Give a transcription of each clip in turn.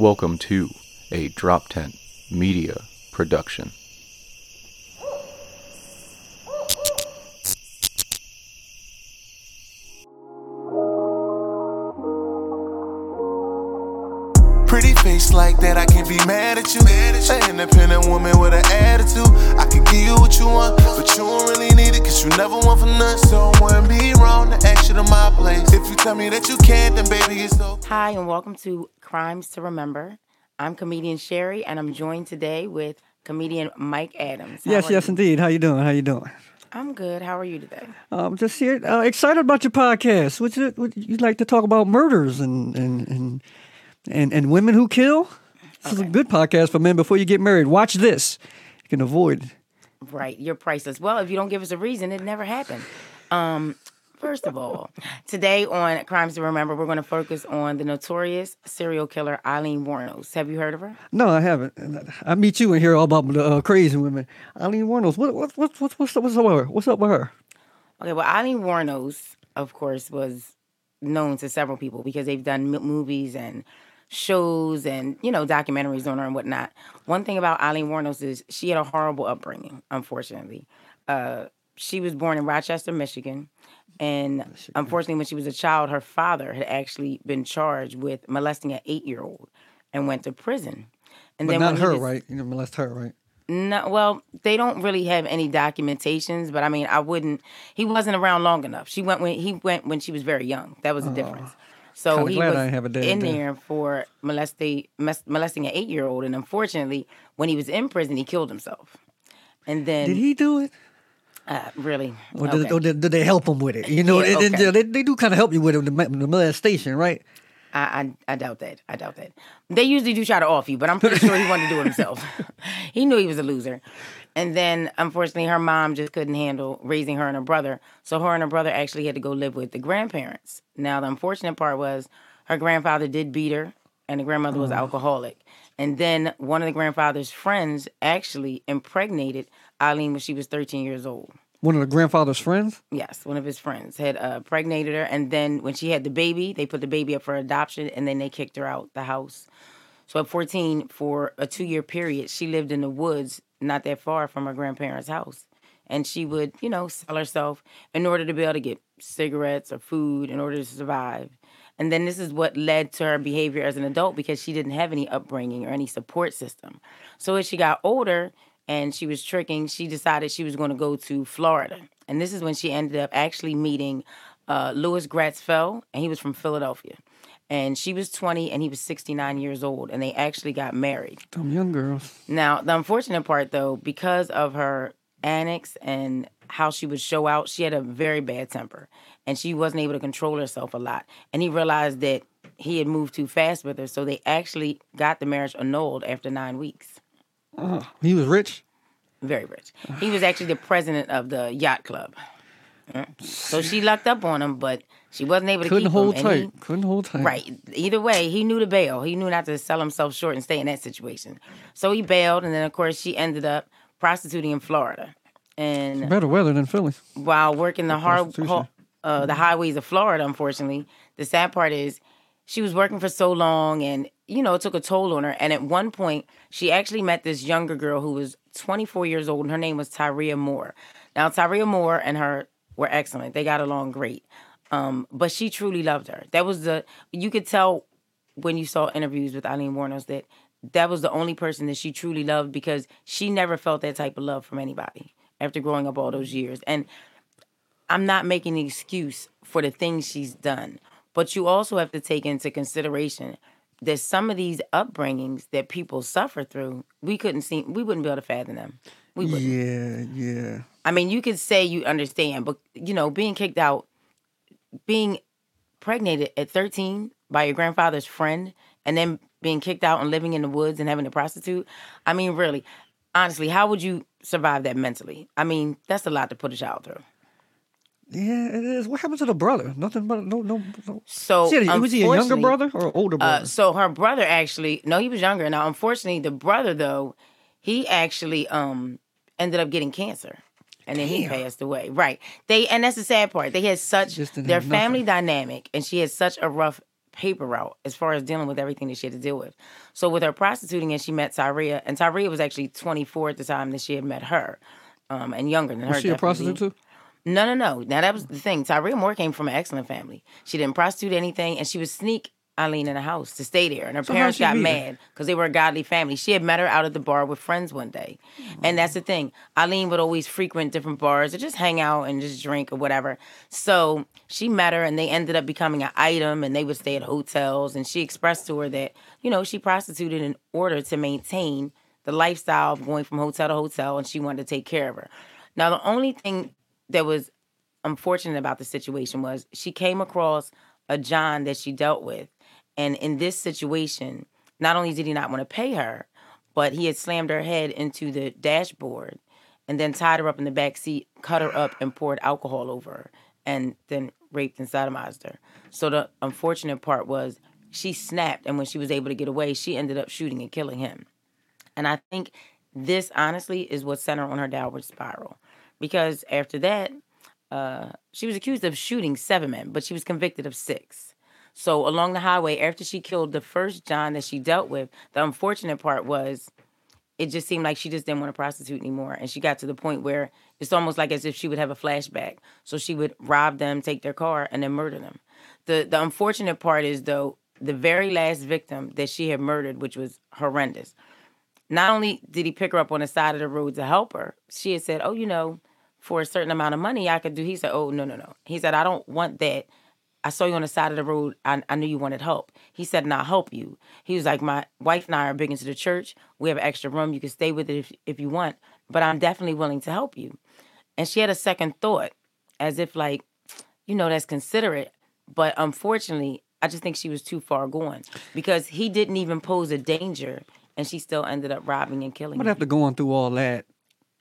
Welcome to a Drop Tent Media production. Pretty face like that, I can't be mad at you. An independent woman with an attitude. I can give you what you want, but you don't really need it, cause you never want for nothing. So tell me that you can't, then baby, it's okay. Hi, and welcome to Crimes to Remember. I'm comedian Shari, and I'm joined today with comedian Mike Adams. How Yes, yes, you? indeed. How you doing? How you doing? I'm good. How are you today? I'm just here, uh, excited about your podcast. Would you would you like to talk about murders and and and and, and women who kill? This is a good podcast for men before you get married. Watch this. You can avoid. Right, you're priceless. Well, if you don't give us a reason, it never happened. Um, first of all, today on Crimes to Remember, we're going to focus on the notorious serial killer Aileen Wuornos. Have you heard of her? No, I haven't. I meet you and hear all about the uh, crazy women. Aileen Wuornos. What what what what's what's up, what's up with her? What's up with her? Okay, well, Aileen Wuornos, of course, was known to several people because they've done m- movies and shows and you know documentaries on her and whatnot. One thing about Aileen Wuornos is she had a horrible upbringing. Unfortunately, uh, she was born in Rochester, Michigan, and unfortunately, when she was a child, her father had actually been charged with molesting an eight-year-old and went to prison. And But then not her, was- right? You know, molest her, right? no, well, they don't really have any documentations, but I mean, I wouldn't. He wasn't around long enough. She went when he went when she was very young. That was the oh, difference. So Oh. He was I have a dad in there for molesting molesting an eight year old, and unfortunately, when he was in prison, he killed himself. And then, Did he do it? Uh, really? Or, did, Okay. or did they help him with it? You know, Yeah, they, they- okay. they, they do kind of help you with it, the, the molestation, right? I, I I doubt that. I doubt that. They usually do try to off you, but I'm pretty sure he wanted to do it himself. he knew he was a loser. And then unfortunately her mom just couldn't handle raising her and her brother. So her and her brother actually had to go live with the grandparents. Now the unfortunate part was her grandfather did beat her and the grandmother was alcoholic. And then one of the grandfather's friends actually impregnated Aileen when she was 13 years old. One of the grandfather's friends. Yes, one of his friends had uh, impregnated her, and then when she had the baby, they put the baby up for adoption, and then they kicked her out the house. So at 14, for a two-year period, she lived in the woods, not that far from her grandparents' house, and she would, you know, sell herself in order to be able to get cigarettes or food in order to survive. And then this is what led to her behavior as an adult because she didn't have any upbringing or any support system. So as she got older and she was tricking, she decided she was going to go to Florida. And this is when she ended up actually meeting uh, Lewis Gratz Fell, and he was from Philadelphia. And she was 20 and he was 69 years old, and they actually got married. Them young girls. Now, the unfortunate part, though, because of her annex and how she would show out, she had a very bad temper, and she wasn't able to control herself a lot. And he realized that he had moved too fast with her, so they actually got the marriage annulled after nine weeks. He was rich. Very rich. He was actually the president of the yacht club. Uh, So she lucked up on him, but she wasn't able to Couldn't keep hold him. and he- tight. Couldn't hold tight. Right. Either way, he knew to bail. He knew not to sell himself short and stay in that situation. So he bailed, and then of course she ended up prostituting in Florida. And Better weather than Philly. while working the hard, uh, the highways of Florida, unfortunately, the sad part is she was working for so long, and you know it took a toll on her. And at one point, she actually met this younger girl who was 24 years old, and her name was Tyria Moore. Now Tyria Moore and her were excellent; they got along great. Um, but she truly loved her. That was the you could tell when you saw interviews with Aileen Wuornos that that was the only person that she truly loved because she never felt that type of love from anybody after growing up all those years. And I'm not making an excuse for the things she's done, but you also have to take into consideration that some of these upbringings that people suffer through, we couldn't see, we wouldn't be able to fathom them. We wouldn't. Yeah, yeah. I mean, you could say you understand, but you know, being kicked out, being pregnant at 13 by your grandfather's friend, and then being kicked out and living in the woods and having a prostitute. I mean, really, honestly, how would you survive that mentally? I mean, that's a lot to put a child through. Yeah, it is. What happened to the brother? Nothing but no, no. no. So See, was he a younger brother or older brother? Uh, so her brother actually, no, he was younger. Now, unfortunately, the brother though, he actually um ended up getting cancer, and then he passed away. Right? They and that's the sad part. They had such their family dynamic, and she had such a rough paper route as far as dealing with everything that she had to deal with. So with her prostituting, and she met Tyria, and Tyria was actually 24 at the time that she had met her, um, and younger than her. Was she a prostitute too? No, no, no. Now that was the thing. Tyria Moore came from an excellent family. She didn't prostitute anything, and she would sneak Aileen in the house to stay there. And her So parents got mad because they were a godly family. She had met her out at the bar with friends one day, and that's the thing. Aileen would always frequent different bars or just hang out and just drink or whatever. So she met her, and they ended up becoming an item, and they would stay at hotels. And she expressed to her that you know she prostituted in order to maintain the lifestyle of going from hotel to hotel, and she wanted to take care of her. Now the only thing that was unfortunate about the situation was she came across a John that she dealt with. And in this situation, not only did he not want to pay her, but he had slammed her head into the dashboard and then tied her up in the back seat, cut her up, and poured alcohol over her, and then raped and sodomized her. So the unfortunate part was she snapped, and when she was able to get away, she ended up shooting and killing him. And I think this honestly is what sent her on her downward spiral. Because after that, uh, she was accused of shooting seven men, but she was convicted of six. So along the highway, after she killed the first John that she dealt with, the unfortunate part was it just seemed like she just didn't want to prostitute anymore. And she got to the point where it's almost like as if she would have a flashback. So she would rob them, take their car, and then murder them. The the unfortunate part is though, the very last victim that she had murdered, which was horrendous. Not only did he pick her up on the side of the road to help her, she had said, Oh, you know, for a certain amount of money I could do. He said, Oh, no, no, no. He said, I don't want that. I saw you on the side of the road. I, I knew you wanted help. He said, and I'll help you. He was like, my wife and I are big into the church. We have an extra room. You can stay with it if, if you want, but I'm definitely willing to help you. And she had a second thought, as if like, you know, that's considerate. But unfortunately, I just think she was too far gone because he didn't even pose a danger, and she still ended up robbing and killing him. But after going through all that,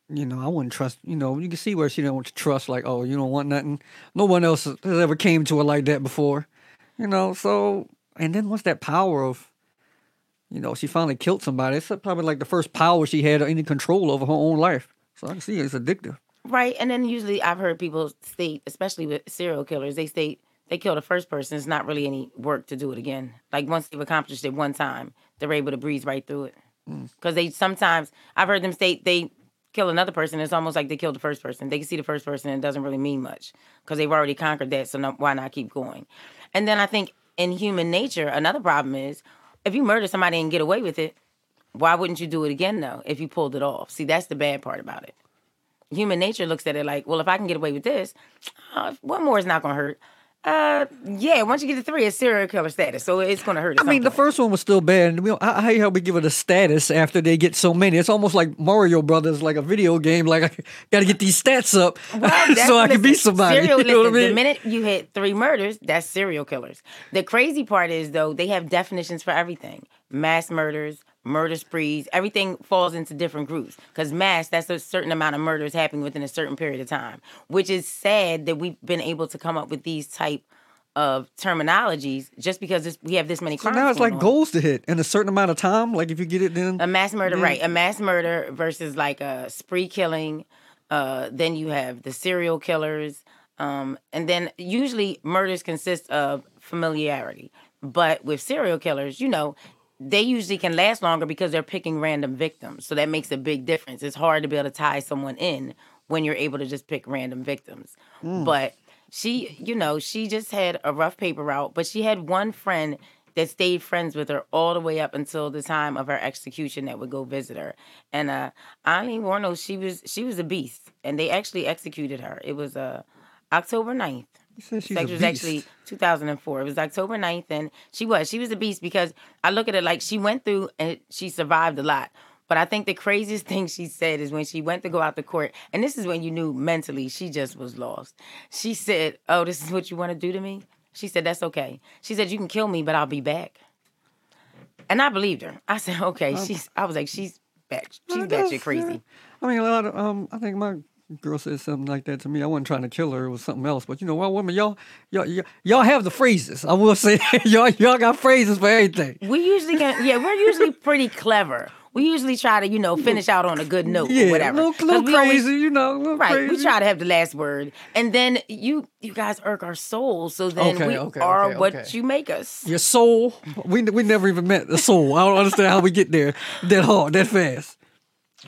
you know, I wouldn't trust. You know, you can see where she didn't want to trust. Like, oh, you don't want nothing. No one else has ever came to her like that before. You know, so and then what's that power of? You know, she finally killed somebody. It's probably like the first power she had any control over her own life. So I can see it's addictive. Right, and then usually I've heard people state, especially with serial killers, they state they kill the first person. It's not really any work to do it again. Like once they've accomplished it one time, they're able to breeze right through it. Mm. Because they sometimes I've heard them state they kill another person. It's almost like they killed the first person. They can see the first person and it doesn't really mean much because they've already conquered that. So no, why not keep going? And then I think in human nature, another problem is if you murder somebody and get away with it, why wouldn't you do it again though? If you pulled it off, see that's the bad part about it human nature looks at it like, well, if I can get away with this, uh, one more is not going to hurt. Uh, yeah, once you get to three, it's serial killer status, so it's to hurt. I mean, the first one was still bad. And we don't, I, I hate how we give it a status after they get so many. It's almost like Mario Brothers, like a video game. Like I got to get these stats up so I can be somebody. Serial, you know what I mean? The minute you hit three murders, that's serial killers. The crazy part is though they have definitions for everything: mass murders, murder sprees. Everything falls into different groups. Because mass, that's a certain amount of murders happening within a certain period of time. Which is sad that we've been able to come up with these type of terminologies just because this, we have this many So now it's like on. goals to hit in a certain amount of time. Like if you get it, then A mass murder, then- right? A mass murder versus like a spree killing. Uh, then you have the serial killers, um, and then usually murders consist of familiarity. But with serial killers, you know, they usually can last longer because they're picking random victims. So that makes a big difference. It's hard to be able to tie someone in when you're able to just pick random victims. But she, you know, she just had a rough paper route, but she had one friend that stayed friends with her all the way up until the time of her execution that would go visit her. And uh Aileen Warno, she was she was a beast. And they actually executed her. It was uh October 9th. Said she's was actually 2004. It was October 9th, and she was. She was a beast because I look at it like she went through and she survived a lot. But I think the craziest thing she said is when she went to go out to court, and this is when you knew mentally she just was lost. She said, Oh, this is what you want to do to me? She said, That's okay. She said, You can kill me, but I'll be back. And I believed her. I said, Okay. She's I was like, She's back. She's batshit guess, crazy. yeah. I mean, a lot of um, I think my girl said something like that to me. I wasn't trying to kill her; it was something else. But you know, what, women, y'all, y'all, y'all, y'all have the phrases. I will say, y'all, y'all got phrases for everything. We usually get, yeah, we're usually pretty clever. we usually try to, you know, finish out on a good note Yeah, or whatever. a little, little we always- crazy, you know, Right, crazy. we try to have the last word, and then you you guys irk our souls. So then Okay, we okay, are okay, what you make us. Your soul. We we never even met the soul. I don't understand how we get there that hard, that fast.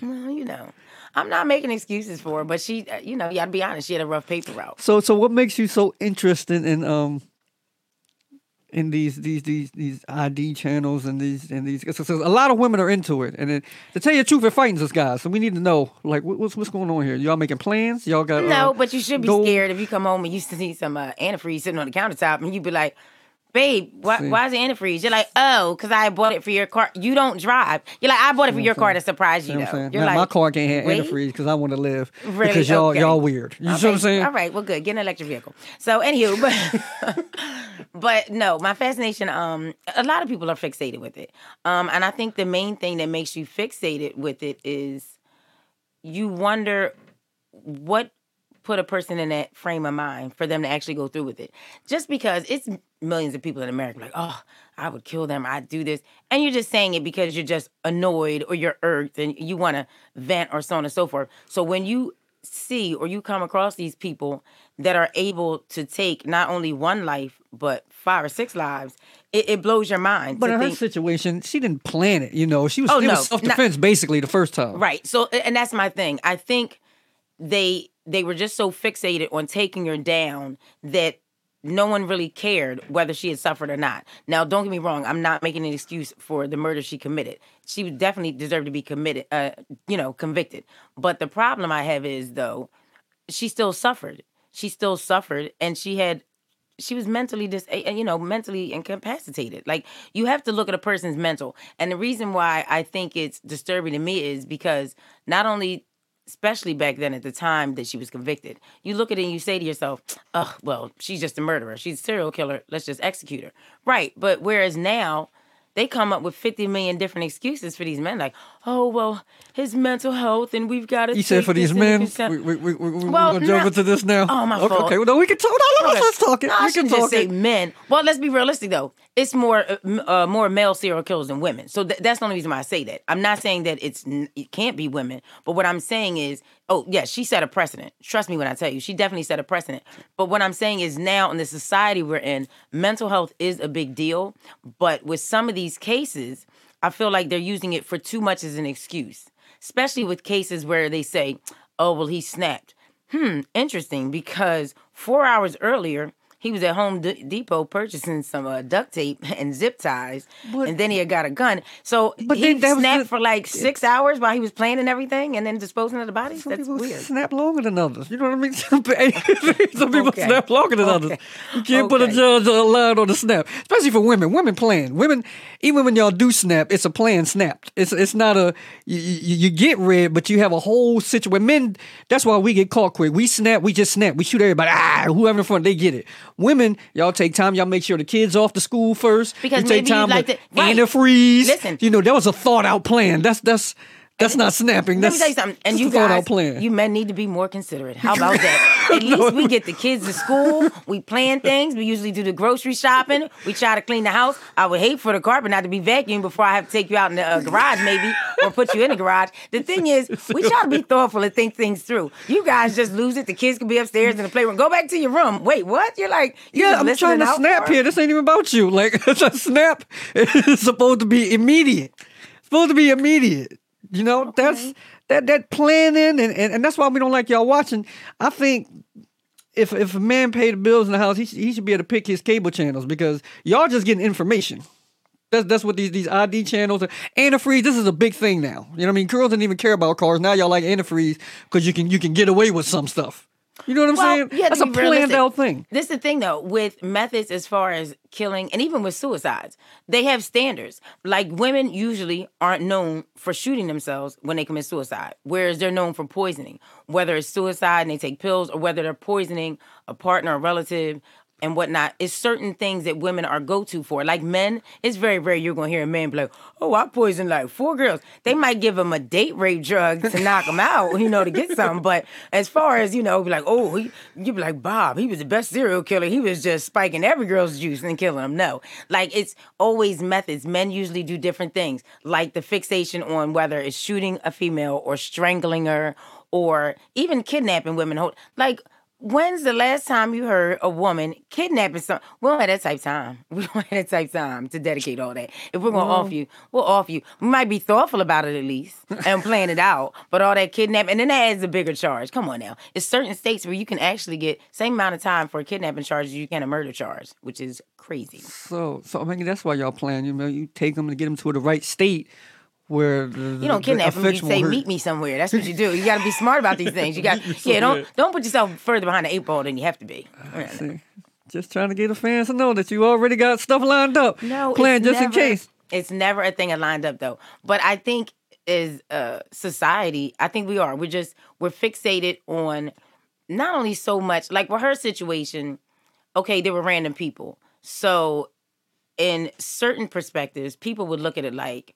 Well, you know, I'm not making excuses for her, but she, uh, you know, you got to be honest. She had a rough paper route. So so what makes you so interested in um in these these these these ID channels and these and these 'cause- 'cause a lot of women are into it and it, to tell you the truth, it frightens us guys. So we need to know like what, what's what's going on here. Y'all making plans? Y'all got No, uh, but you should be gold- scared if you come home and you see some uh, antifreeze sitting on the countertop and you'd be like, babe, why, See. why is it antifreeze? You're like, oh, because I bought it for your car. You don't drive. You're like, I bought it for your car to surprise you, what I'm though. saying? You're Now, like, my car can't have antifreeze because I want to live Really? because y'all Okay. y'all weird. You see what I'm saying? All right, well, good. Get an electric vehicle. So, anywho, but but no, my fascination. Um, a lot of people are fixated with it. Um, and I think the main thing that makes you fixated with it is you wonder what put a person in that frame of mind for them to actually go through with it. Just because it's millions of people in America like, oh, I would kill them, I'd do this. And you're just saying it because you're just annoyed or you're irked and you want to vent or so on and so forth. So when you see or you come across these people that are able to take not only one life but five or six lives, it, it blows your mind. But in her situation, she didn't plan it. You know, she was Oh, no, was self defense basically the first time. Right. So and that's my thing. I think they they were just so fixated on taking her down that no one really cared whether she had suffered or not. Now, don't get me wrong. I'm not making an excuse for the murder she committed. She definitely deserved to be committed, uh, you know, convicted. But the problem I have is though, she still suffered. She still suffered, and she had she was mentally dis you know mentally incapacitated like you have to look at a person's mental and the reason why i think it's disturbing to me is because not only especially back then at the time that she was convicted. You look at it and you say to yourself oh well she's just a murderer. She's a serial killer. Let's just execute her. Right but whereas now they come up with 50 million different excuses for these men like oh well his mental health and we've got to You said for these men, we, we, we, we, we, Well, we're gonna jump into this now. Oh, my okay, fault. Okay, well, no, we can talk. No, no, Okay. let's talk it. No, I we can should just talk say men. Well, let's be realistic though. It's more uh, uh, more male serial killers than women. So th- that's the only reason why I say that. I'm not saying that it's n- it can't be women, but what I'm saying is, oh yeah, she set a precedent. Trust me when I tell you, she definitely set a precedent. But what I'm saying is now in the society we're in, mental health is a big deal. But with some of these cases, I feel like they're using it for too much as an excuse, especially with cases where they say, oh well, he snapped. Hmm, interesting because four hours earlier, he was at Home D- Depot purchasing some uh, duct tape and zip ties, But- and then he had got a gun. So But he then snapped the- for like six hours while he was playing and everything, and then disposing of the bodies. Some That's people weird. snap longer than others. You know what I mean? Some, people Okay. snap longer than Okay. others. You can't put a Okay. judge a line on the snap, especially for women. Women plan. Women, even when y'all do snap, it's a plan snapped. It's it's not a you, you, you get red, but you have a whole situation. Men, that's why we get caught quick. We snap, we just snap. We shoot everybody. Ah, whoever in front, they get it. Women, y'all take time. Y'all make sure the kids off the school first. Because you take time like to to- right. antifreeze. Listen. you know that was a thought out plan. That's that's that's not snapping. Let That's me tell you something. And you guys, plan. you men need to be more considerate. How about that? At least we get the kids to school. We plan things. We usually do the grocery shopping. We try to clean the house. I would hate for the carpet not to be vacuumed before I have to take you out in the uh, garage, maybe, or put you in the garage. The thing is, we try to be thoughtful and think things through. You guys just lose it. The kids can be upstairs in the playroom. Go back to your room. Wait, what? You're like, you Yeah, I'm trying to snap for here. This ain't even about you. Like it's a snap is supposed to be immediate. It's supposed to be immediate. You know, that's that that planning and, and, and that's why we don't like y'all watching. I think if if a man paid the bills in the house, he should, he should be able to pick his cable channels because y'all just getting information. That's that's what these these ID channels are. Antifreeze. This is a big thing now. You know what I mean? Girls didn't even care about cars. Now y'all like antifreeze because you can you can get away with some stuff. You know what I'm Well, saying? have That's a be planned out thing. This is the thing though, with methods as far as killing and even with suicides, they have standards. Like women usually aren't known for shooting themselves when they commit suicide, whereas they're known for poisoning. Whether it's suicide and they take pills or whether they're poisoning a partner, a relative, and whatnot is certain things that women are go to for. Like men, it's very rare you're gonna hear a man be like, "Oh, I poisoned like four girls." They might give them a date rape drug to knock them out, you know, to get something. But as far as you know, be like, "Oh, he," you be like, "Bob, he was the best serial killer. He was just spiking every girl's juice and killing them." No, like it's always methods. Men usually do different things, like the fixation on whether it's shooting a female or strangling her or even kidnapping women. Like When's the last time you heard a woman kidnapping some? We don't have that type of time. We don't have that type of time to dedicate all that. If we're gonna offer mm-hmm. you, we'll offer you. We might be thoughtful about it at least and plan it out. But all that kidnapping, and then that adds a bigger charge. Come on now. It's certain states where you can actually get same amount of time for a kidnapping charge as you can a murder charge, which is crazy. So, so I mean, that's why y'all plan. You know, you take them to get them to the right state where the, you don't kidnap them. You say, "Meet me somewhere." That's what you do. You got to be smart about these things. You got, yeah. Don't don't put yourself further behind the eight ball than you have to be. Ah, see, just trying to get the fans to know that you already got stuff lined up. No, plan just never, in case. It's never a thing lined up though. But I think as a society, I think we are. We're just we're fixated on not only so much like with her situation. Okay, there were random people, so in certain perspectives, people would look at it like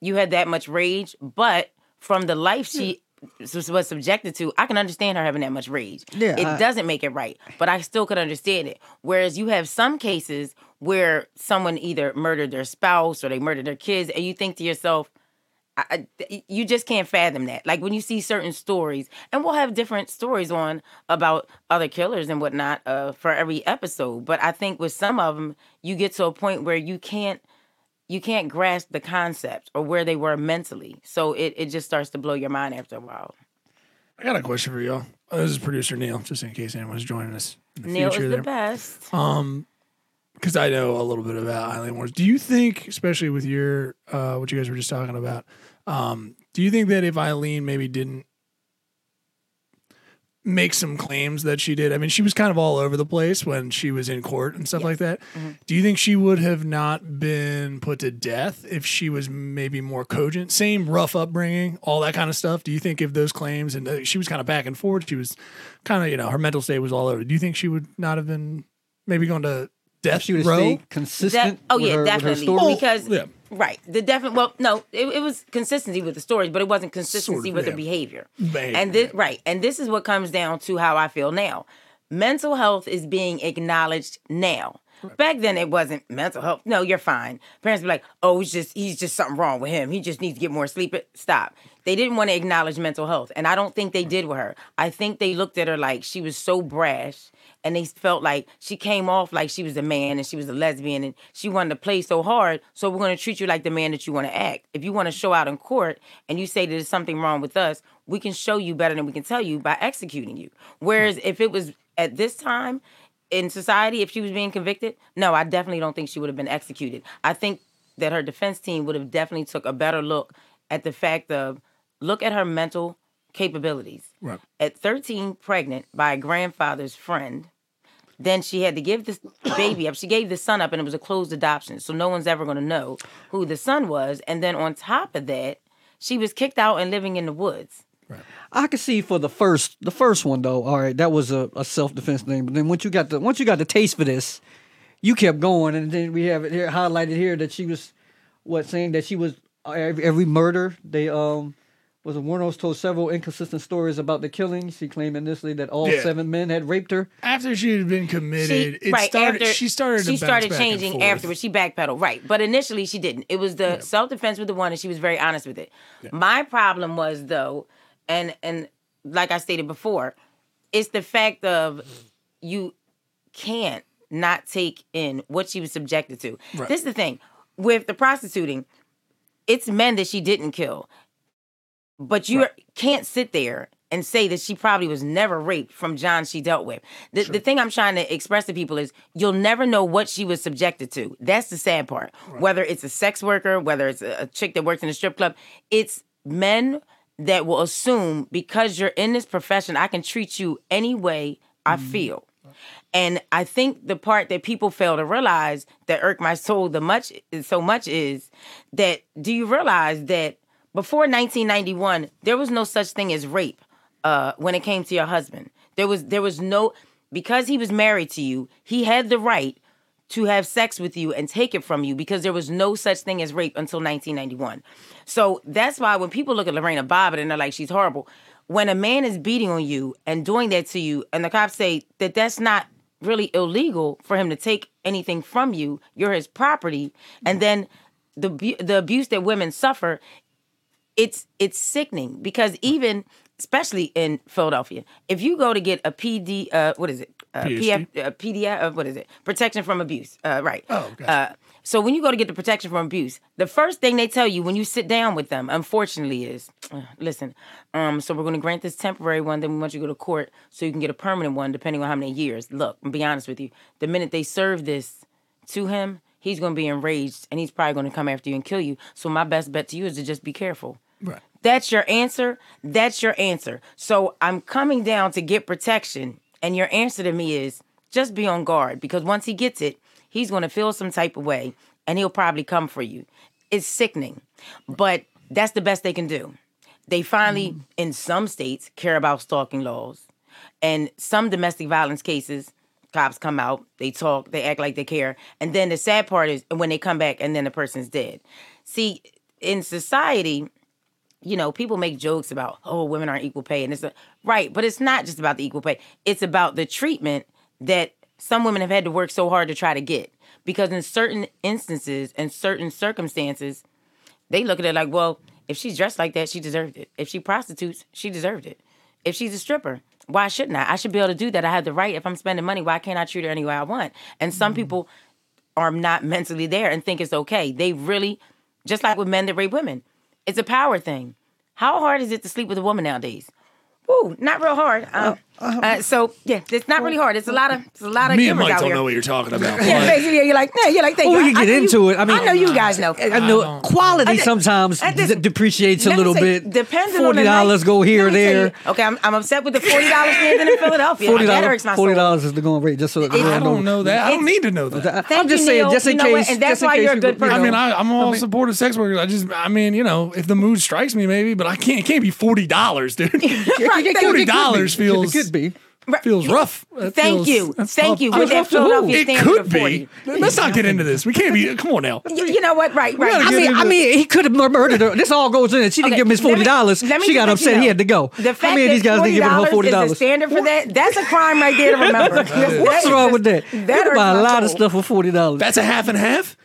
you had that much rage, but from the life she was subjected to, I can understand her having that much rage. Yeah, it I- doesn't make it right, but I still could understand it. Whereas you have some cases where someone either murdered their spouse or they murdered their kids, and you think to yourself, I, I- you just can't fathom that. Like when you see certain stories, and we'll have different stories on about other killers and whatnot uh, for every episode. But I think with some of them, you get to a point where you can't you can't grasp the concept or where they were mentally. So it, it just starts to blow your mind after a while. I got a question for y'all. Uh, this is producer Neil, just in case anyone's joining us in the Neil future is the there. best. Um, because I know a little bit about Aileen Wars. Do you think, especially with your uh, what you guys were just talking about, um, do you think that if Aileen maybe didn't make some claims that she did, I mean, she was kind of all over the place when she was in court and stuff like that. Do you think she would have not been put to death if she was maybe more cogent? Same rough upbringing, all that kind of stuff. Do you think if those claims and uh, she was kind of back and forth, she was kind of you know her mental state was all over. Do you think she would not have been maybe going to death She would row? stayed consistent. oh with yeah, her, with her definitely. story. because yeah. right, the definite. Well, no, it, it was consistency with the stories, but it wasn't consistency Sort of, with yeah. the behavior. Behavior, and this right, and this is what comes down to how I feel now. Mental health is being acknowledged now. Back then, it wasn't mental health. No, you're fine. Parents be like, "Oh, it's just he's just something wrong with him. He just needs to get more sleep." Stop. They didn't want to acknowledge mental health, and I don't think they did with her. I think they looked at her like she was so brash, and they felt like she came off like she was a man and she was a lesbian, and she wanted to play so hard. So we're going to treat you like the man that you want to act. If you want to show out in court and you say that there's something wrong with us, we can show you better than we can tell you by executing you. Whereas hmm. if it was at this time in society, if she was being convicted, no, I definitely don't think she would have been executed. I think that her defense team would have definitely took a better look at the fact of look at her mental capabilities. Right. At 13, pregnant by a grandfather's friend, then she had to give this baby up. She gave the son up, and it was a closed adoption, so no one's ever going to know who the son was. And then on top of that, she was kicked out and living in the woods. Right. I could see for the first the first one though. All right, that was a, a self defense thing. But then once you got the once you got the taste for this, you kept going, and then we have it here highlighted here that she was what saying that she was uh, every, every murder they um was a Wuornos told several inconsistent stories about the killing. She claimed initially that all Yeah. seven men had raped her. After she had been committed, She, it right started. after she started. She to bounce started back and changing forth. afterwards. She backpedaled, right? But initially, she didn't. It was the self defense with the one, and she was very honest with it. My problem was though, and and like I stated before, it's the fact of you can't not take in what she was subjected to. Right. This is the thing with the prostituting. It's men that she didn't kill, but you can't sit there and say that she probably was never raped from John she dealt with. The, the thing I'm trying to express to people is you'll never know what she was subjected to. That's the sad part. Whether it's a sex worker, whether it's a, chick that works in a strip club, it's men that will assume because you're in this profession, I can treat you any way I mm-hmm. feel. And I think the part that people fail to realize that irk my soul the much so much is that do you realize that before 1991 there was no such thing as rape uh, when it came to your husband. There was there was no because he was married to you, he had the right to have sex with you and take it from you because there was no such thing as rape until 1991. So that's why when people look at Lorena Bobbitt and they're like, she's horrible. When a man is beating on you and doing that to you, and the cops say that that's not really illegal for him to take anything from you, you're his property, and then the the abuse that women suffer, it's it's sickening because even especially in Philadelphia, if you go to get a PD, uh, what is it? Uh? PF, uh, PDI, uh, what is it? Protection from abuse. Uh, right. Oh, gotcha. Uh, so when you go to get the protection from abuse, the first thing they tell you when you sit down with them, unfortunately, is uh, listen. Um, so we're going to grant this temporary one, then we want you to go to court so you can get a permanent one, depending on how many years. Look, I'm be honest with you. The minute they serve this to him, he's going to be enraged and he's probably going to come after you and kill you. So my best bet to you is to just be careful. Right. That's your answer. That's your answer. So I'm coming down to get protection. And your answer to me is just be on guard because once he gets it, he's going to feel some type of way and he'll probably come for you. It's sickening, but that's the best they can do. They finally, mm. in some states, care about stalking laws. And some domestic violence cases, cops come out, they talk, they act like they care. And then the sad part is when they come back and then the person's dead. See, in society, you know, people make jokes about, oh, women aren't equal pay. And it's a, right, but it's not just about the equal pay. It's about the treatment that some women have had to work so hard to try to get. Because in certain instances and certain circumstances, they look at it like, well, if she's dressed like that, she deserved it. If she prostitutes, she deserved it. If she's a stripper, why shouldn't I? I should be able to do that. I have the right. If I'm spending money, why can't I treat her any way I want? And some mm. people are not mentally there and think it's okay. They really, just like with men that rape women, it's a power thing. How hard is it to sleep with a woman nowadays? Woo, not real hard. Um, uh, so yeah, it's not really hard. It's a lot of it's a lot of Me and Mike out don't here. know what you're talking about. yeah, but- basically, you're like, yeah, you're like, thank Well, you. we can I get know into you, it. I mean- I know you guys know. I know quality I- sometimes I just- d- depreciates a little say, bit. Depending on Forty the night- dollars go here or let me tell there. you- okay, I'm, I'm upset with the forty dollars standing in Philadelphia. Forty That dollars. Forty dollars is the going rate. Just so that I don't know that. I don't need to know that. Thank I'm just you, saying, Neil. just in You know what? case. And that's why you're a good person. I mean, I, I'm all supportive sex workers. I just, I mean, you know, if the mood strikes me, maybe, but I can't. It can't be forty dollars, dude. Right, thank you. Forty dollars feels It could be. feels rough. That Thank feels- you, that's thank tough. you. I With mean, that Philadelphia it standard could be. 40. Let's not get into this. We can't be. Come on now. You, you know what? Right, right. gotta I get mean, into- I mean, he could have murdered her. This all goes in. it. She didn't Okay, give him his let me- forty dollars. let me She just got let you upset. know. He had to go. The fact How many of these guys didn't give her $40 forty is the dollars? standard for that. That's a crime right there to remember. What's That wrong with that? just- You That buy a lot of stuff for forty dollars. That's a half and half.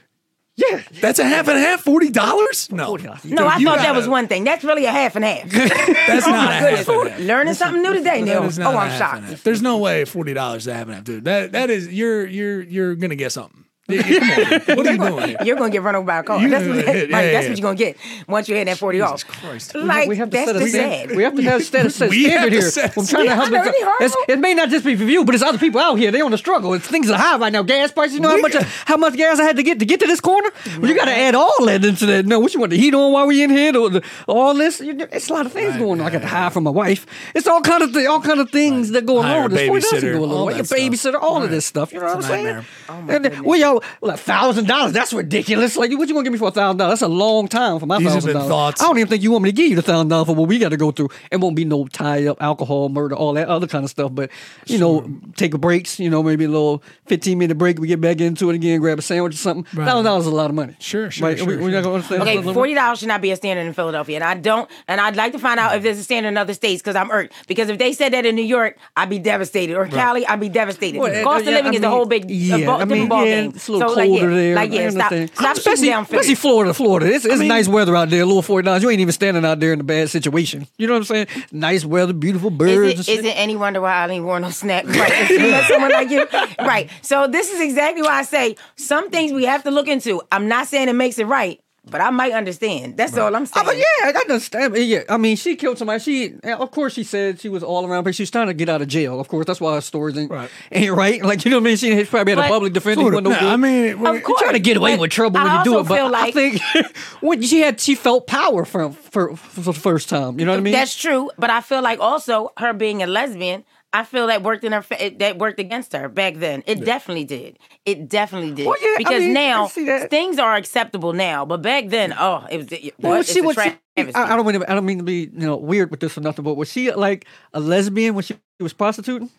Yeah. That's a half and a half. Forty dollars? No, $40. No, I You thought that gotta- was one thing. That's really a half and half. That's oh not my a goodness. half. Learning something new today, Neil. Oh, a I'm shocked. There's no way forty dollars to half and half, dude. That that is you're you're you're gonna get something. Yeah, yeah, come on, dude. what are you doing? here? You're gonna get run over by a car. You That's, what, hit- yeah, right, yeah, that's what you're gonna get once you hit that forty off. Christ. Like we have to that's set a the standard. sad. We have to have set a set We have standard to here. set a I'm trying to help. Yeah, know, it. any It's, it may not just be for you, but it's other people out here. They on the struggle. It's things are high right now. Gas prices. You know how much how much gas I had to get to get to this corner. Well, you got to add all that into that. No, what you want the heat on while we in here? Or the, all this. It's a lot of things Right, going on. I got to right, hire from my wife. It's all kind of th- all kind of things that go Hire along a with this. Forty dollars babysitter, go all along. Like a babysitter, all of this stuff. You know what I'm saying? Oh my and then, goodness. well, yo, well, a thousand dollars. That's ridiculous. Like, what you gonna give me for a thousand dollars? That's a long time for my These thousand dollars. thoughts. I don't even think you want me to give you the thousand dollars for what we got to go through. It won't be no tie up, alcohol, murder, all that other kind of stuff. But you know, take a breaks. You know, maybe a little fifteen minute break. We get back into it again, grab a sandwich or something. Right. Thousand dollars is a lot of money. Sure, sure, Right? sure, we, We're sure. not gonna. Okay, forty dollars should not be a standard in Philadelphia, and I don't. And I'd like to find out if there's a standard in other states because I'm irked. Because if they said that in New York, I'd be devastated, or Cali, I'd be devastated. Well, uh, Cost of living I is a whole big, yeah, a bo- I different mean, ball yeah, game. It's a little so, colder like, yeah, there. Like, yeah, stop, understand. stop especially, shooting down especially Philly. Florida, Florida. It's, it's mean- nice weather out there. A little forty dollars. You ain't even standing out there in a bad situation. You know what I'm saying? Nice weather, beautiful birds. Is and it, shit. is it any wonder why I ain't wore no snack? Right. You met someone like you. Right. So this is exactly why I say some things we have to look into. I'm not saying it makes it right, but I might understand. That's all I'm Oh, saying. but yeah, I understand. Yeah, I mean, she killed somebody. She, of course, she said she was all around, but she was trying to get out of jail. Of course, that's why her stories ain't Right. ain't right. Like you know what I mean? She probably had a public defender. Sort of. no Nah, good. I mean, when- Of course. trying to get away with trouble I when you do also it, feel but I think when she had, she felt power from for, for the first time. You know what I mean? That's true, but I feel like also her being a lesbian, I feel that worked in her fa- that worked against her back then. It definitely did. It definitely did. Well, yeah, I because mean, now I see that. things are acceptable now, but back then, oh, it was it, Well, what? she was travesty. I, I don't mean to, I don't mean to be you know weird with this or nothing, but was she like a lesbian when she was prostituting?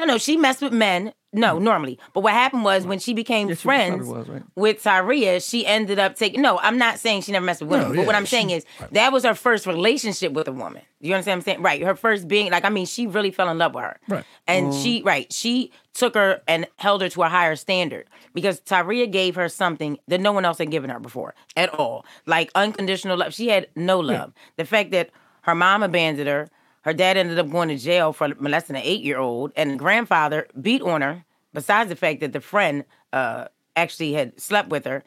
No, no, she messed with men. No, mm. normally. But what happened was when she became Yeah, she friends was, right? with Tyria, she ended up taking. No, I'm not saying she never messed with women. No, but what I'm saying she- is that was her first relationship with a woman. You understand what I'm saying? Right. Her first being like, I mean, she really fell in love with her. Right. And mm. she, right, she took her and held her to a higher standard because Tyria gave her something that no one else had given her before at all. Like unconditional love. She had no love. The fact that her mom abandoned her, her dad ended up going to jail for molesting an eight year old, and grandfather beat on her, besides the fact that the friend uh, actually had slept with her.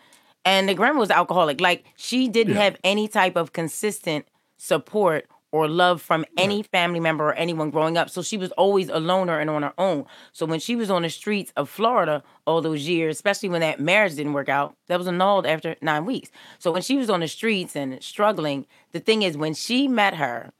And the grandma was alcoholic. Like she didn't have any type of consistent support or love from any family member or anyone growing up. So she was always a loner and on her own. So when she was on the streets of Florida all those years, especially when that marriage didn't work out, that was annulled after nine weeks. So when she was on the streets and struggling, the thing is, when she met her,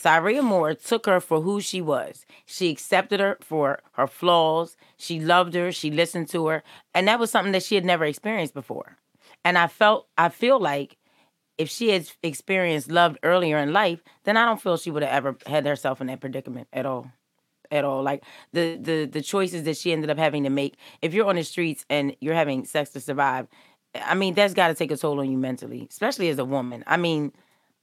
Tyria Moore took her for who she was. She accepted her for her flaws. She loved her. She listened to her. And that was something that she had never experienced before. And I felt, I feel like if she had experienced love earlier in life, then I don't feel she would have ever had herself in that predicament at all. At all. Like the the the choices that she ended up having to make. If you're on the streets and you're having sex to survive, I mean, that's got to take a toll on you mentally, especially as a woman. I mean,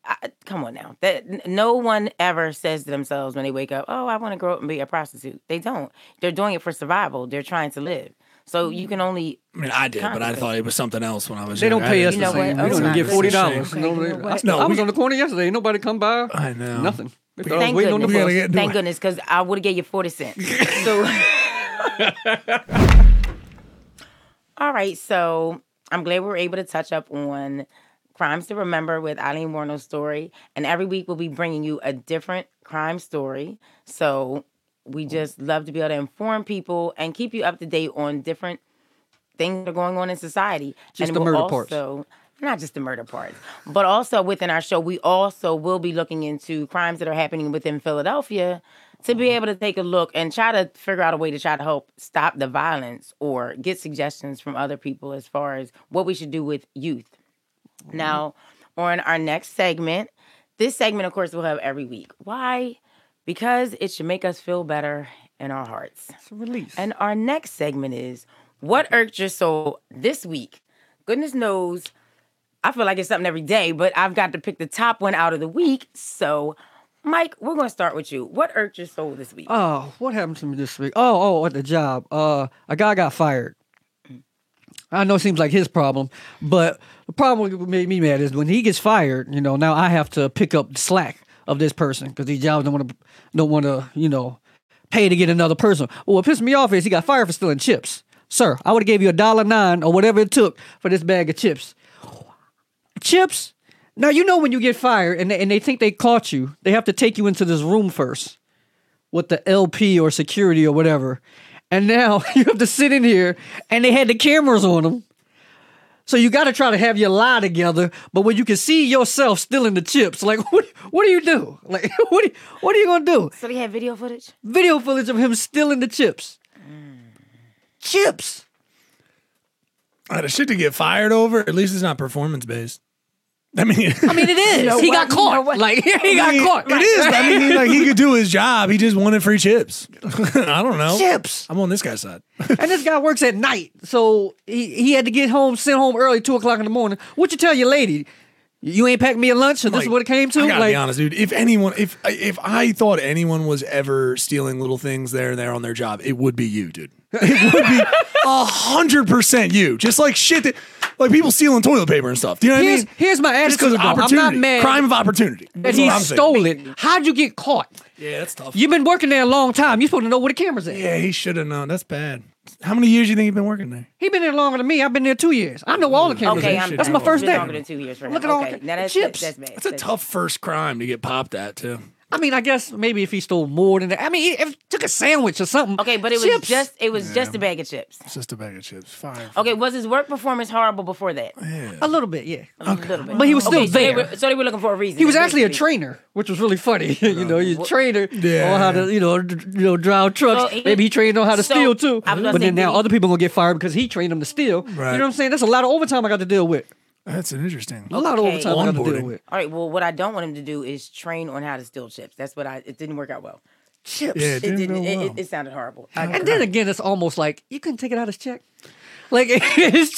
I, come on now. That no one ever says to themselves when they wake up, "Oh, I want to grow up and be a prostitute." They don't. They're doing it for survival. They're trying to live. So you mm-hmm. can only I mean, I did, but I thought it was something else when I was. They don't pay us didn't- the You know same. what? We don't get forty dollars. the you know what? No, I was we- on the corner yesterday. Ain't nobody come by. I know. Nothing. They thought I was Thank waiting on the goodness. We gotta bus. get- Thank it. goodness, because I would have gave you forty cents. So, all right. So I'm glad we were able to touch up on crimes to remember with Aileen Warno's story, and every week we'll be bringing you a different crime story. So we mm-hmm. just love to be able to inform people and keep you up to date on different things that are going on in society. Just and the we'll murder parts. also, Not just the murder parts, but also within our show, we also will be looking into crimes that are happening within Philadelphia to be mm-hmm. able to take a look and try to figure out a way to try to help stop the violence or get suggestions from other people as far as what we should do with youth. Now, on our next segment, this segment, of course, we'll have every week. Why? Because it should make us feel better in our hearts. It's a release. And our next segment is What Irked Your Soul This Week? Goodness knows, I feel like it's something every day, but I've got to pick the top one out of the week. So, Mike, we're going to start with you. What irked your soul this week? Oh, what happened to me this week? Oh, oh, at the job. Uh, a guy got fired. I know it seems like his problem, but the problem that made me mad is when he gets fired. You know, now I have to pick up the slack of this person because these jobs don't want to, don't want to, you know, pay to get another person. Well, what pissed me off is he got fired for stealing chips. Sir, I would have gave you a dollar nine or whatever it took for this bag of chips. Chips. Now you know when you get fired and they, and they think they caught you, they have to take you into this room first with the LP or security or whatever. And now you have to sit in here and they had the cameras on them. So you got to try to have your lie together, but when you can see yourself stealing the chips, like what what do you do? Like what do what are you going to do? So, they had video footage? Video footage of him stealing the chips. Chips. Uh, the shit to get fired over, at least it's not performance based. I mean, I mean it is. know he what? got You know caught. what? like he got caught. It is. I mean, he, like he could do his job. He just wanted free chips. I don't know. Chips. I'm on this guy's side. And this guy works at night, so he, he had to get home, sent home early, two o'clock in the morning. What you tell your lady? You ain't packed me a lunch, so this is what it came to. I gotta like, be honest, dude. If anyone, if if I thought anyone was ever stealing little things there and there on their job, it would be you, dude. It would be a hundred percent you. Just like shit that, like people stealing toilet paper and stuff. Do you know what here's, I mean? here's my Just because attitude. though. I'm opportunity, not mad crime of opportunity. that he what I'm saying. stole it. How'd you get caught? Yeah, that's tough. You've been working there a long time. You're supposed to know where the cameras at. Yeah, he should have known. That's bad. How many years do you think you've been working there? He been there longer than me. I've been there two years. I know all the mm. cameras. Okay, at. I'm, That's I'm- my first it's been day. longer than two years for him. Look at all the now that's, chips. That's, bad. That's a tough first crime to get popped at too. I mean, I guess maybe if he stole more than that. I mean, if he took a sandwich or something. Okay, but it was Chips. just it was just a bag of chips. It's just a bag of chips. Fine. Okay, was his work performance horrible before that? a little bit, yeah. A little bit. But he was still okay, so they there. were, so they were looking for a reason. He was actually a basically. trainer, which was really funny. you know, he's a trainer Yeah. on how to, you know, d- you know, drive trucks. So he- Maybe he trained on how to so, steal too. I was gonna But say, then now did he- other people gonna get fired because he trained them to steal. Right. You know what I'm saying? That's a lot of overtime I got to deal with. That's an interesting. A lot of Okay. overtime I got to Onboarding. deal with. All right. Well, what I don't want him to do is train on how to steal chips. That's what I. It didn't work out well. chips. Yeah, It, it didn't didn't, go it, well. it, it sounded horrible. I- And then again, it's almost like you couldn't take it out as check. Like it's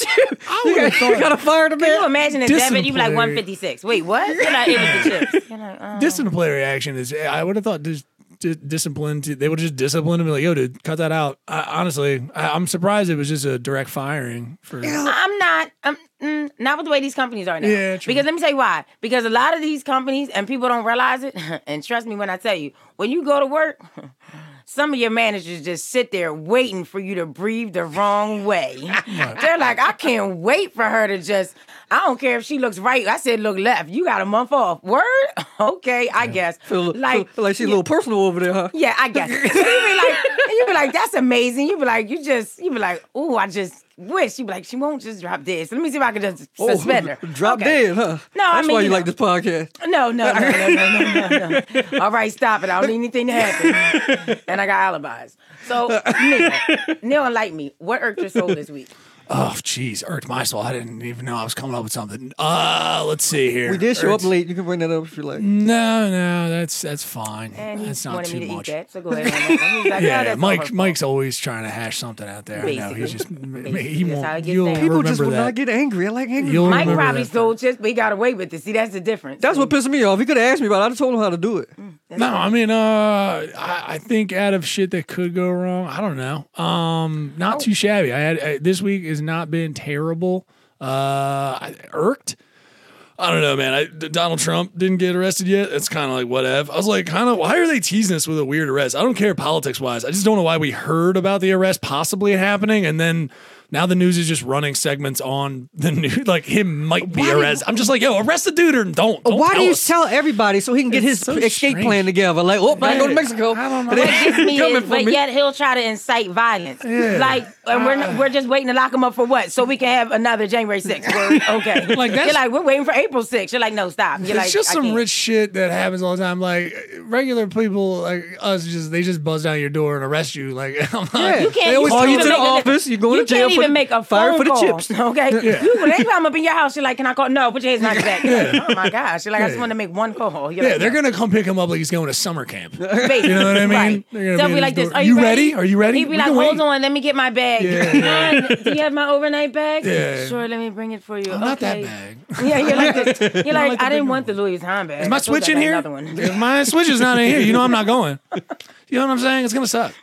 you got, you got to fire the Can you man. imagine a debit? You'd be like Disciplinary. 156. Wait, what? You're like, it was the chips. You're like, oh. disciplinary action is. I would have thought dis, dis, discipline. To, they would just discipline him. Like, yo, dude, cut that out. I, honestly, I, I'm surprised it was just a direct firing for. I'm not. I'm mm, not with the way these companies are now. Yeah, true. Because let me tell you why. Because a lot of these companies and people don't realize it. And trust me when I tell you, when you go to work, some of your managers just sit there waiting for you to breathe the wrong way. They're like, I can't wait for her to just. I don't care if she looks right. I said look left. You got a month off. Word? Okay, I guess. Feel, like feel like she's a little personal over there, huh? yeah, I guess. So you be like, you be like, that's amazing. You be like, you just, you be like, ooh, I just wish. You be like, she won't just drop dead. So let me see if I can just oh, suspend her. Oh, Drop Okay. dead, huh? No, I That's mean, why you, you like this podcast. No, no, no, no, no, no, no, no. All right, stop it. I don't need anything to happen. And I got alibis. So, Neil, Neil, like me, what irked your soul this week? Oh, jeez, irked my soul. I didn't even know I was coming up with something. Uh, let's see here. We did show up late. You can bring that up if you like. No, no, that's that's fine. And he that's not wanted too me to much. eat that, so go ahead. And He's like, Yeah, oh, that's Mike. all her Mike's always trying to hash something out there. I know he's just Basically. he That's won't. gets You'll down. People remember just will that. not get angry. I like angry. You'll. Mike remember probably that. stole chips, but he got away with it. See, that's the difference. That's what pissed me off. He could have asked me about it. I just told him how to do it. No, I mean, uh, I, I think out of shit that could go wrong, I don't know. Um, not too shabby. I had I, this week has not been terrible. Uh, I, irked. I don't know, man. I, Donald Trump didn't get arrested yet. It's kind of like whatever. I was like, kind of, why are they teasing us with a weird arrest? I don't care politics wise. I just don't know why we heard about the arrest possibly happening, and then now the news is just running segments on the news, like him might be Why do- arrested. I'm just like, yo, arrest the dude or don't. don't Why tell do you us. tell everybody so he can get his so escape strange. plan together? Like, oh, I go to Mexico. I don't know. And they What gets me coming is, but me. yet he'll try to incite violence. Like, and we're not, we're just waiting to lock him up for what? So we can have another January 6th. Word? Okay. Like, that's- You're like, we're waiting for April 6th. You're like, no, stop. You're like, it's just I some can't. rich shit that happens all the time. Like regular people like us, just they just buzz down your door and arrest you. Like I'm not, Yeah. You can't They always call you to the office, you go to jail for even the- make a fire phone for the call, chips. Okay, you when they come up in your house, you're like, "Can I call?" No, put your hands on your back. You're like, oh my gosh! You're like, I just want to make one call. You're yeah, like, they're no. gonna come pick him up like he's going to summer camp. Basically, You know what I mean? Right. They're gonna They'll be be like his this. door. Are You you ready? Are you ready? He'd be We like, hold wait." on, let me get my bag. Yeah, Do you have my overnight bag? Yeah. Sure, let me bring it for you. Oh, not that okay. bag. Yeah, you're like this. You're like, like I didn't want the Louis Vuitton bag. Is my I told switch in here? Another one. If my switch is not in here, you know I'm not going. You know what I'm saying? It's gonna suck.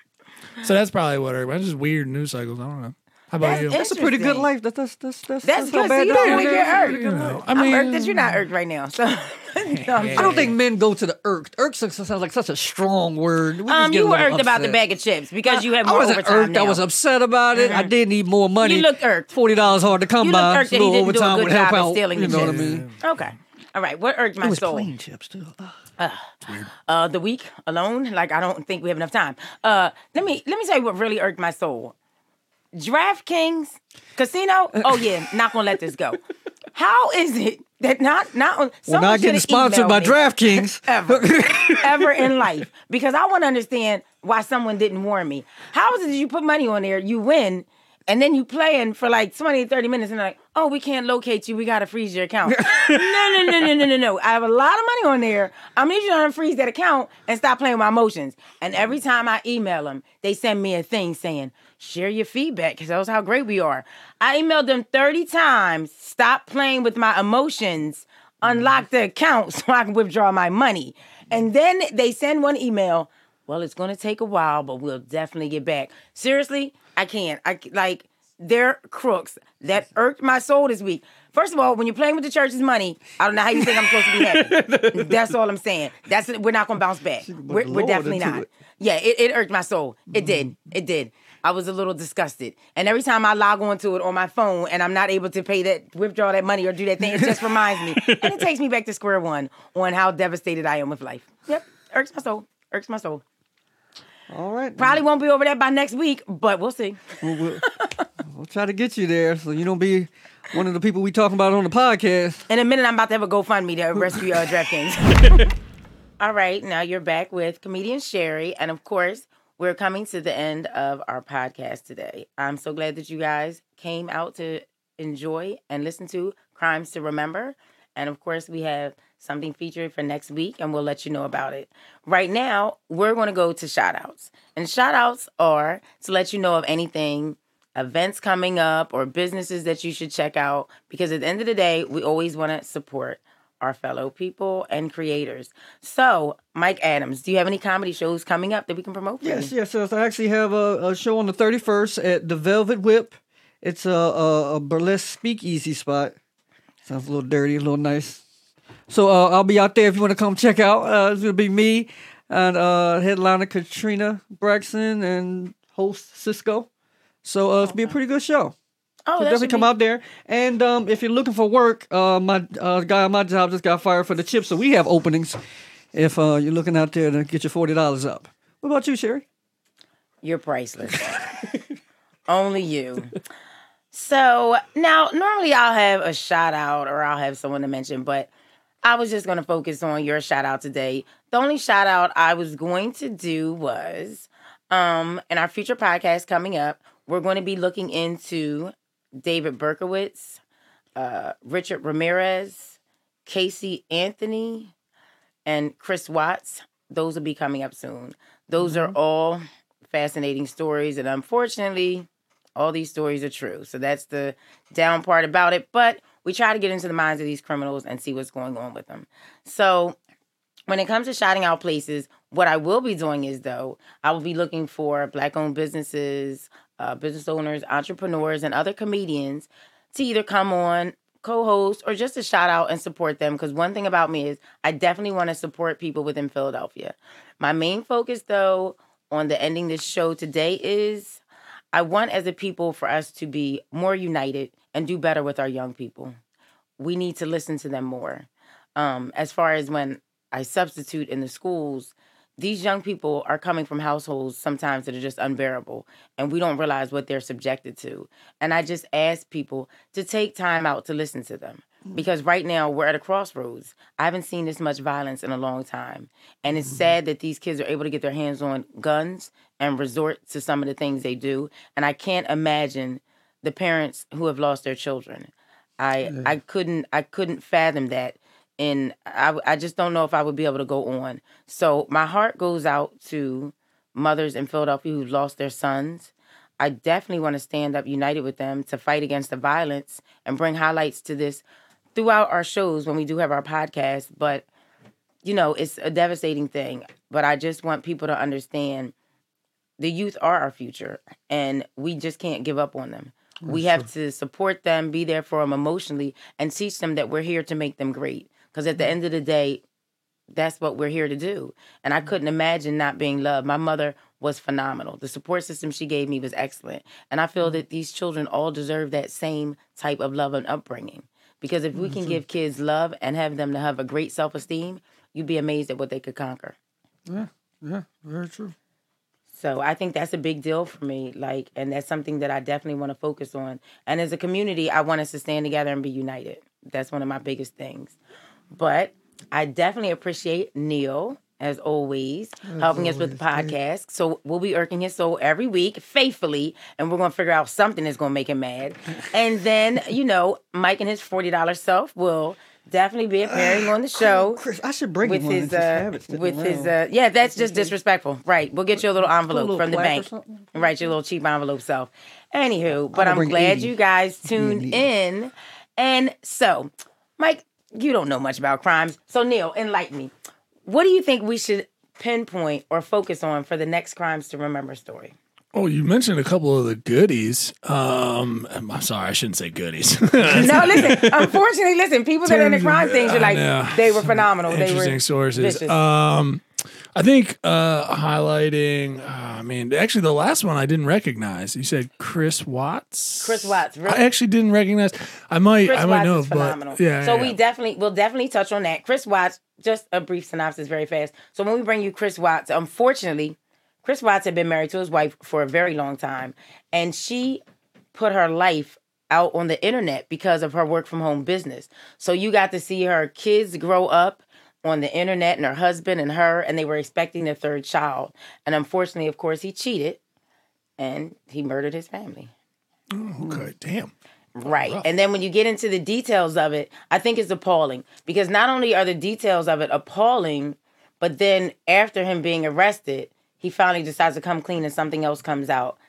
So that's probably what. I- It's just weird news cycles. I don't know. How about That's you? That's a pretty good life. That, that's that's that's That's how good. bad See, you don't is. really get irked. You know, I I'm mean, irked that you're not irked right now. So, no, I'm don't think men go to the irked. Irked sounds like such a strong word. We Um, you were little irked about the bag of chips because you had I wasn't overtime irked. now. I was upset about it. I did need more money. You looked irked. Forty dollars hard to come You by. looked irked so that he didn't do a good would help job of out. stealing You the know what I mean? Okay. All right. What irked my It was soul? plain chips too. Uh, the week alone. Like I don't think we have enough time. Uh, let me let me tell you what really irked my soul. DraftKings casino. Uh. Oh yeah, not gonna let this go. How is it that not not We're someone not getting sponsored by DraftKings. ever ever in life because I want to understand why someone didn't warn me. How is it that you put money on there, you win, and then you playing for like 20, 30 minutes and they're like, oh, we can't locate you. We got to freeze your account. no, no, no, no, no, no, no. I have a lot of money on there. I'm need you to unfreeze that account and stop playing with my emotions. And every time I email them, they send me a thing saying, share your feedback because that's how great we are. I emailed them 30 times, stop playing with my emotions, unlock the account so I can withdraw my money. And then they send one email, well, it's going to take a while, but we'll definitely get back. Seriously, I can't. I like they're crooks that irked my soul this week. First of all, when you're playing with the church's money, I don't know how you think I'm supposed to be happy. That's all I'm saying. That's we're not gonna bounce back. We're, we're definitely not. it. Yeah, it, it irked my soul. It did. It did. I was a little disgusted. And every time I log onto it on my phone and I'm not able to pay that, withdraw that money or do that thing, it just reminds me. And it takes me back to square one on how devastated I am with life. Yep. Irks my soul. Irks my soul. All right. Probably won't be over there by next week, but we'll see. We'll, we'll, we'll try to get you there so you don't be one of the people we talking about on the podcast. In a minute, I'm about to have a GoFundMe to rescue uh, DraftKings. All right, now you're back with comedian Shari, and of course, we're coming to the end of our podcast today. I'm so glad that you guys came out to enjoy and listen to Crimes to Remember, and of course, we have something featured for next week, and we'll let you know about it. Right now, we're going to go to shout outs. And shout outs are to let you know of anything, events coming up, or businesses that you should check out. Because at the end of the day, we always want to support our fellow people and creators. So, Mike Adams, do you have any comedy shows coming up that we can promote? For Yes, you? yes, yes. I actually have a, a show on the 31st at the Velvet Whip. It's a, a, a burlesque speakeasy spot. Sounds a little dirty, a little nice. So uh, I'll be out there if you want to come check out. Uh, it's gonna be me and uh, headliner Katrina Braxton and host Cisco. So uh, it's be a pretty good show. Oh, So definitely come be- out there. And um, if you're looking for work, uh, my uh, guy at my job just got fired for the chip, so we have openings. If uh, you're looking out there to get your forty dollars up. What about you, Shari? You're priceless. Only you. So now, normally I'll have a shout out or I'll have someone to mention, but I was just going to focus on your shout out today. The only shout out I was going to do was um, in our future podcast coming up, we're going to be looking into David Berkowitz, uh, Richard Ramirez, Casey Anthony, and Chris Watts. Those will be coming up soon. Those are all fascinating stories, and unfortunately, all these stories are true. So that's the down part about it. But we try to get into the minds of these criminals and see what's going on with them. So when it comes to shouting out places, what I will be doing is though, I will be looking for black owned businesses, uh, business owners, entrepreneurs, and other comedians to either come on, co host, or just to shout out and support them. Because one thing about me is I definitely want to support people within Philadelphia. My main focus though on the ending this show today is I want as a people for us to be more united and do better with our young people. We need to listen to them more. Um, as far as when I substitute in the schools, these young people are coming from households sometimes that are just unbearable, and we don't realize what they're subjected to. And I just ask people to take time out to listen to them because right now we're at a crossroads. I haven't seen this much violence in a long time. And it's sad that these kids are able to get their hands on guns and resort to some of the things they do. And I can't imagine the parents who have lost their children. I I couldn't I couldn't fathom that. And I, I just don't know if I would be able to go on. So my heart goes out to mothers in Philadelphia who've lost their sons. I definitely want to stand up united with them to fight against the violence and bring highlights to this throughout our shows when we do have our podcast. But, you know, it's a devastating thing. But I just want people to understand the youth are our future and we just can't give up on them. We have to support them, be there for them emotionally, and teach them that we're here to make them great. Because at the mm-hmm. end of the day, that's what we're here to do. And I couldn't mm-hmm. imagine not being loved. My mother was phenomenal. The support system she gave me was excellent. And I feel mm-hmm. that these children all deserve that same type of love and upbringing. Because if we can give kids love and have them to have a great self esteem, you'd be amazed at what they could conquer. Yeah, yeah, very true. So I think that's a big deal for me. Like, and that's something that I definitely want to focus on. And as a community, I want us to stand together and be united. That's one of my biggest things. But I definitely appreciate Neil, as always, helping us with the podcast. So we'll be irking his soul every week faithfully, and we're going to figure out something that's going to make him mad. And then, you know, Mike and his $40 self will definitely be appearing on the show Chris, I should bring with his uh, with his uh yeah that's just disrespectful. Right we'll get you a little envelope little from the bank. right your little cheap envelope self. Anywho but i'm glad 80. you guys tuned need in. And so mike you don't know much about crimes. So neil enlighten me. What do you think we should pinpoint or focus on for the next crimes to remember story Oh, you mentioned a couple of the goodies. Um, I'm sorry, I shouldn't say goodies. no listen unfortunately listen people that are in the crime things you're like they were phenomenal they Interesting were sources. vicious. Um, I think uh, highlighting. Uh, I mean, actually, the last one I didn't recognize. You said Chris Watts. Chris Watts, really? I actually didn't recognize. I might. Chris I might Watts know, is phenomenal. but yeah. So yeah, we yeah. definitely we'll definitely touch on that. Chris Watts, just a brief synopsis, very fast. So when we bring you Chris Watts, unfortunately, Chris Watts had been married to his wife for a very long time, and she put her life out on the internet because of her work from home business. So you got to see her kids grow up on the internet and her husband and her and they were expecting their third child. And unfortunately, of course, he cheated and he murdered his family. Oh, okay, mm-hmm. damn. Right. And then when you get into the details of it, I think it's appalling because not only are the details of it appalling, but then after him being arrested, he finally decides to come clean and something else comes out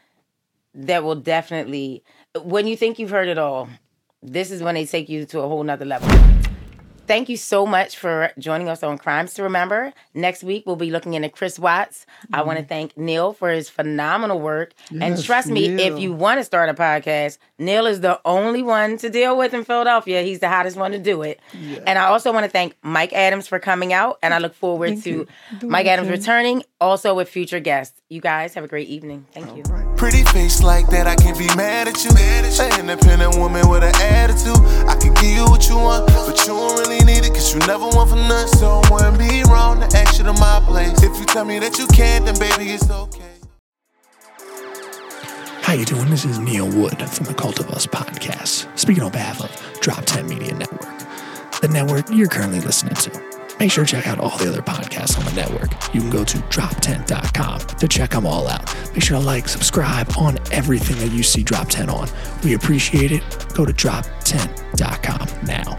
that will definitely, when you think you've heard it all, this is when they take you to a whole nother level. Thank you so much for joining us on Crimes to Remember. Next week, we'll be looking into Chris Watts. I want to thank Neil for his phenomenal work. and Yes, trust me, Neil. if you want to start a podcast, Neil is the only one to deal with in Philadelphia. He's the hottest one to do it. And I also want to thank Mike Adams for coming out. And I look forward Thank to Mike Adams okay. returning, also with future guests. You guys have a great evening. Thank you. Pretty face like that, I can't be mad at you. An independent woman with an attitude. I can give you what you want, but you don't really need it, cause you never want for nothing. So it wouldn't be wrong to ask you to my place. If you tell me that you can't, then baby, it's okay. How you doing? This is Neil Wood from the Cult of Us podcast, speaking on behalf of Drop Tent Media Network, the network you're currently listening to. Make sure to check out all the other podcasts on the network. You can go to droptent.com to check them all out. Make sure to like, subscribe on everything that you see Drop Tent on. We appreciate it. Go to droptent.com now.